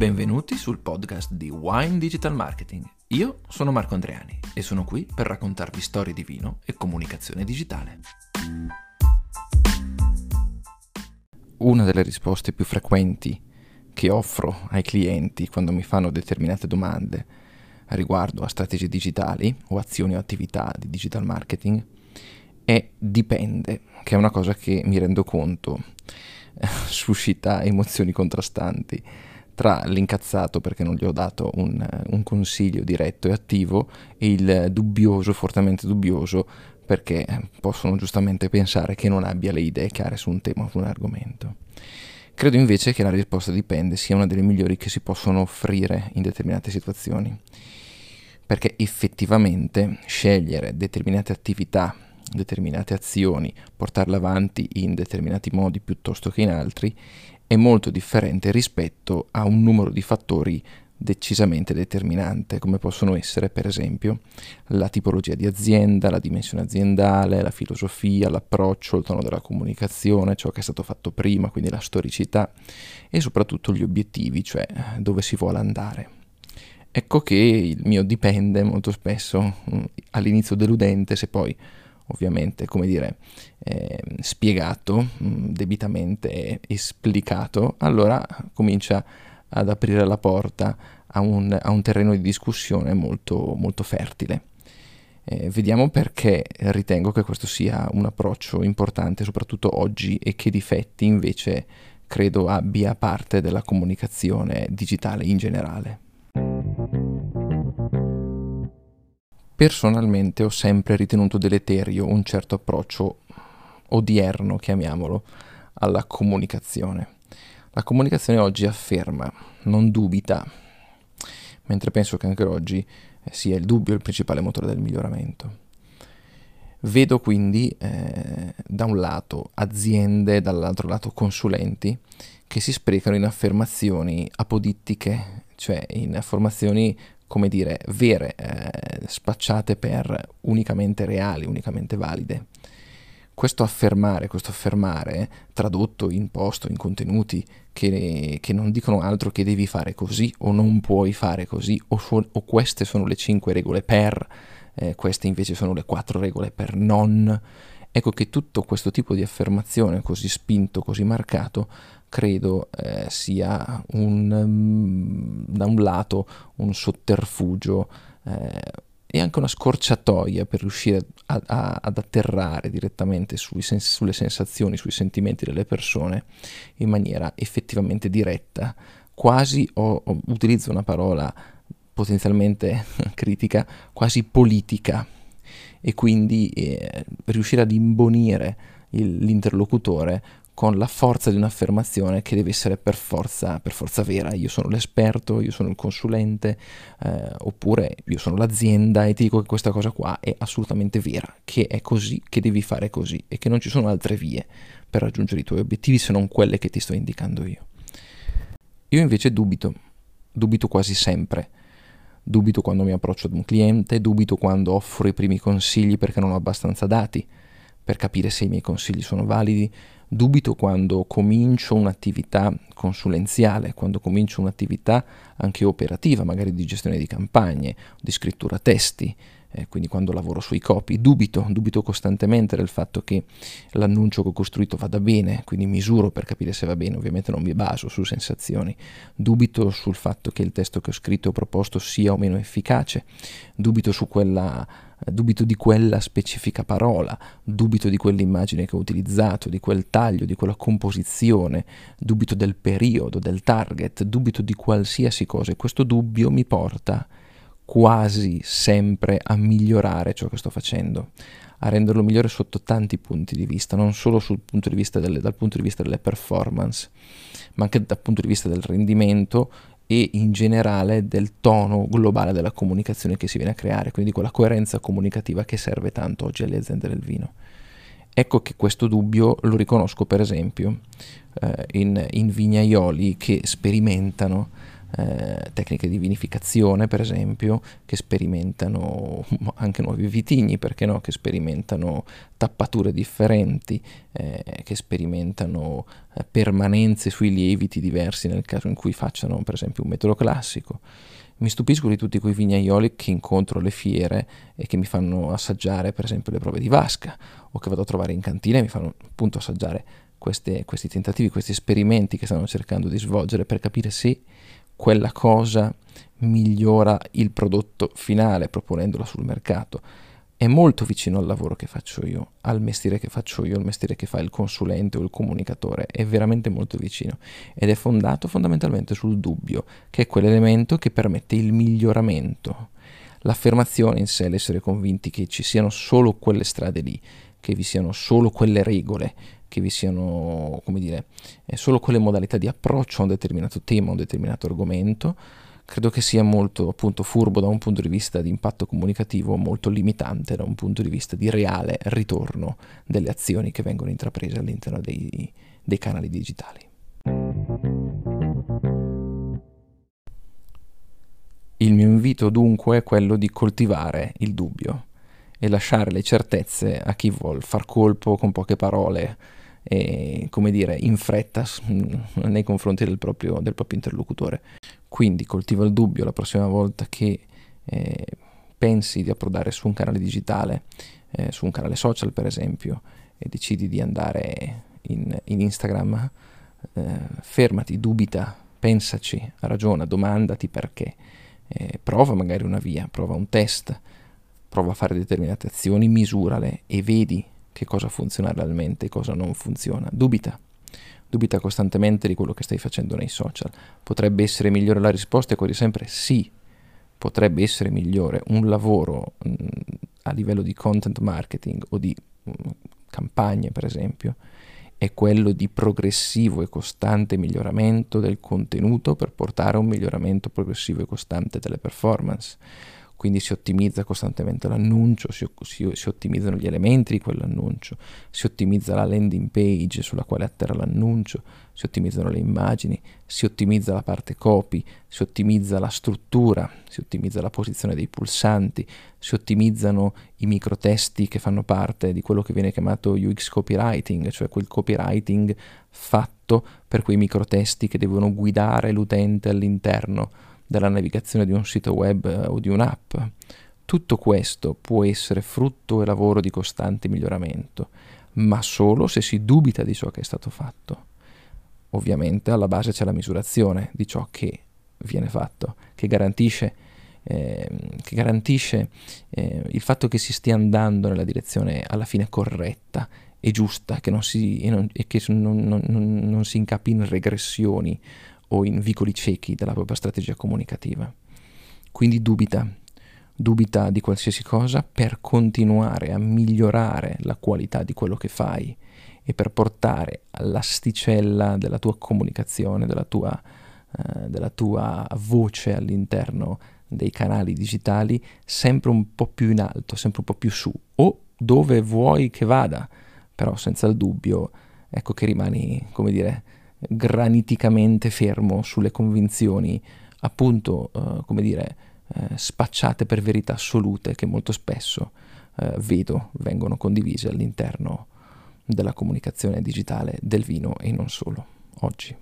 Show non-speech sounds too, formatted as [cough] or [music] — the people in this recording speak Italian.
Benvenuti sul podcast di Wine Digital Marketing. Io sono Marco Andreani e sono qui per raccontarvi storie di vino e comunicazione digitale. Una delle risposte più frequenti che offro ai clienti quando mi fanno determinate domande riguardo a strategie digitali o azioni o attività di digital marketing è dipende, che è una cosa che mi rendo conto [laughs] suscita emozioni contrastanti tra l'incazzato perché non gli ho dato un, un, consiglio diretto e attivo e il dubbioso, fortemente dubbioso, perché possono giustamente pensare che non abbia le idee chiare su un tema o su un argomento. Credo invece che la risposta dipende sia una delle migliori che si possono offrire in determinate situazioni, perché effettivamente scegliere determinate attività determinate azioni, portarle avanti in determinati modi piuttosto che in altri, è molto differente rispetto a un numero di fattori decisamente determinante, come possono essere per esempio la tipologia di azienda, la dimensione aziendale, la filosofia, l'approccio, il tono della comunicazione, ciò che è stato fatto prima, quindi la storicità e soprattutto gli obiettivi, cioè dove si vuole andare. Ecco che il mio dipende molto spesso mm, all'inizio deludente se poi ovviamente, come dire, eh, spiegato, mm, debitamente esplicato, allora comincia ad aprire la porta a un, a un terreno di discussione molto, molto fertile. Eh, vediamo perché ritengo che questo sia un approccio importante, soprattutto oggi, e che difetti invece credo abbia parte della comunicazione digitale in generale. Personalmente ho sempre ritenuto deleterio un certo approccio odierno, chiamiamolo, alla comunicazione. La comunicazione oggi afferma, non dubita, mentre penso che anche oggi sia il dubbio il principale motore del miglioramento. Vedo quindi eh, da un lato aziende, dall'altro lato consulenti che si sprecano in affermazioni apodittiche, cioè in affermazioni come dire, vere, eh, spacciate per unicamente reali, unicamente valide. Questo affermare, questo affermare, tradotto in posto, in contenuti che, che, non dicono altro che devi fare così o non puoi fare così o, su, o queste sono le cinque regole per, eh, queste invece sono le quattro regole per non. Ecco che tutto questo tipo di affermazione così spinto, così marcato, credo eh, sia un, um, da un lato un sotterfugio eh, e anche una scorciatoia per riuscire a, a, ad atterrare direttamente sen- sulle sensazioni, sui sentimenti delle persone in maniera effettivamente diretta. Quasi o, o utilizzo una parola potenzialmente [laughs] critica, quasi politica e quindi eh, riuscire ad imbonire il, l'interlocutore con la forza di un'affermazione che deve essere per forza, per forza vera. Io sono l'esperto, io sono il consulente, eh, oppure io sono l'azienda e ti dico che questa cosa qua è assolutamente vera, che è così, che devi fare così e che non ci sono altre vie per raggiungere i tuoi obiettivi se non quelle che ti sto indicando io. Io invece dubito, dubito quasi sempre. Dubito quando mi approccio ad un cliente, dubito quando offro i primi consigli perché non ho abbastanza dati per capire se i miei consigli sono validi, Dubito quando comincio un'attività consulenziale, quando comincio un'attività anche operativa, magari di gestione di campagne, di scrittura testi, eh, quindi quando lavoro sui copy, dubito, dubito costantemente del fatto che l'annuncio che ho costruito vada bene, quindi misuro per capire se va bene, ovviamente non mi baso su sensazioni, dubito sul fatto che il testo che ho scritto o proposto sia o meno efficace, dubito su quella dubito di quella specifica parola, dubito di quell'immagine che ho utilizzato, di quel taglio, di quella composizione, dubito del periodo, del target, dubito di qualsiasi cosa e questo dubbio mi porta quasi sempre a migliorare ciò che sto facendo, a renderlo migliore sotto tanti punti di vista, non solo punto delle, dal punto di vista delle performance, ma anche dal punto di vista del rendimento e in generale del tono globale della comunicazione che si viene a creare, quindi quella coerenza comunicativa che serve tanto oggi alle aziende del vino. Ecco che questo dubbio lo riconosco per esempio eh, in, in vignaioli che sperimentano eh, tecniche di vinificazione, per esempio, che sperimentano [laughs] anche nuovi vitigni, perché no? Che sperimentano tappature differenti, eh, che sperimentano eh, permanenze sui lieviti diversi nel caso in cui facciano, per esempio, un metodo classico. Mi stupisco di tutti quei vignaioli che incontro alle fiere e che mi fanno assaggiare, per esempio, le prove di vasca o che vado a trovare in cantina e mi fanno appunto assaggiare queste, questi tentativi, questi esperimenti che stanno cercando di svolgere per capire se quella cosa migliora il prodotto finale proponendolo sul mercato. È molto vicino al lavoro che faccio io, al mestiere che faccio io, al mestiere che fa il consulente o il comunicatore, è veramente molto vicino ed è fondato fondamentalmente sul dubbio, che è quell'elemento che permette il miglioramento. L'affermazione in sé, l'essere convinti che ci siano solo quelle strade lì, che vi siano solo quelle regole, che vi siano, come dire, eh, solo quelle modalità di approccio a un determinato tema, a un determinato argomento, credo che sia molto appunto furbo da un punto di vista di impatto comunicativo, molto limitante da un punto di vista di reale ritorno delle azioni che vengono intraprese all'interno dei, dei canali digitali. Il mio invito dunque è quello di coltivare il dubbio e lasciare le certezze a chi vuol far colpo con poche parole e, come dire, in fretta nei confronti del proprio, del proprio interlocutore. Quindi coltiva il dubbio la prossima volta che eh, pensi di approdare su un canale digitale, eh, su un canale social per esempio, e decidi di andare in, in Instagram, eh, fermati, dubita, pensaci, ragiona, domandati perché. Eh, prova magari una via, prova un test, prova a fare determinate azioni, misurale e vedi che cosa funziona realmente e cosa non funziona. Dubita. Dubita costantemente di quello che stai facendo nei social. Potrebbe essere migliore la risposta e quasi sempre sì. Potrebbe essere migliore un lavoro mh, a livello di content marketing o di mh, campagne, per esempio, è quello di progressivo e costante miglioramento del contenuto per portare a un miglioramento progressivo e costante delle performance quindi si ottimizza costantemente l'annuncio, si, si, si, ottimizzano gli elementi di quell'annuncio, si ottimizza la landing page sulla quale atterra l'annuncio, si ottimizzano le immagini, si ottimizza la parte copy, si ottimizza la struttura, si ottimizza la posizione dei pulsanti, si ottimizzano i microtesti che fanno parte di quello che viene chiamato UX copywriting, cioè quel copywriting fatto per quei microtesti che devono guidare l'utente all'interno dalla navigazione di un sito web eh, o di un'app. Tutto questo può essere frutto e lavoro di costante miglioramento, ma solo se si dubita di ciò che è stato fatto. Ovviamente alla base c'è la misurazione di ciò che viene fatto, che garantisce, eh, che garantisce eh, il fatto che si stia andando nella direzione alla fine corretta e giusta che non si, e non, e che non, non, non si incappi in regressioni o in vicoli ciechi della propria strategia comunicativa. Quindi dubita, dubita di qualsiasi cosa per continuare a migliorare la qualità di quello che fai e per portare all'asticella della tua comunicazione, della tua, eh, della tua voce all'interno dei canali digitali sempre un po' più in alto, sempre un po' più su o dove vuoi che vada, però senza il dubbio ecco che rimani, come dire, graniticamente fermo sulle convinzioni, appunto, eh, come dire, eh, spacciate per verità assolute che molto spesso eh, vedo vengono condivise all'interno della comunicazione digitale del vino e non solo oggi.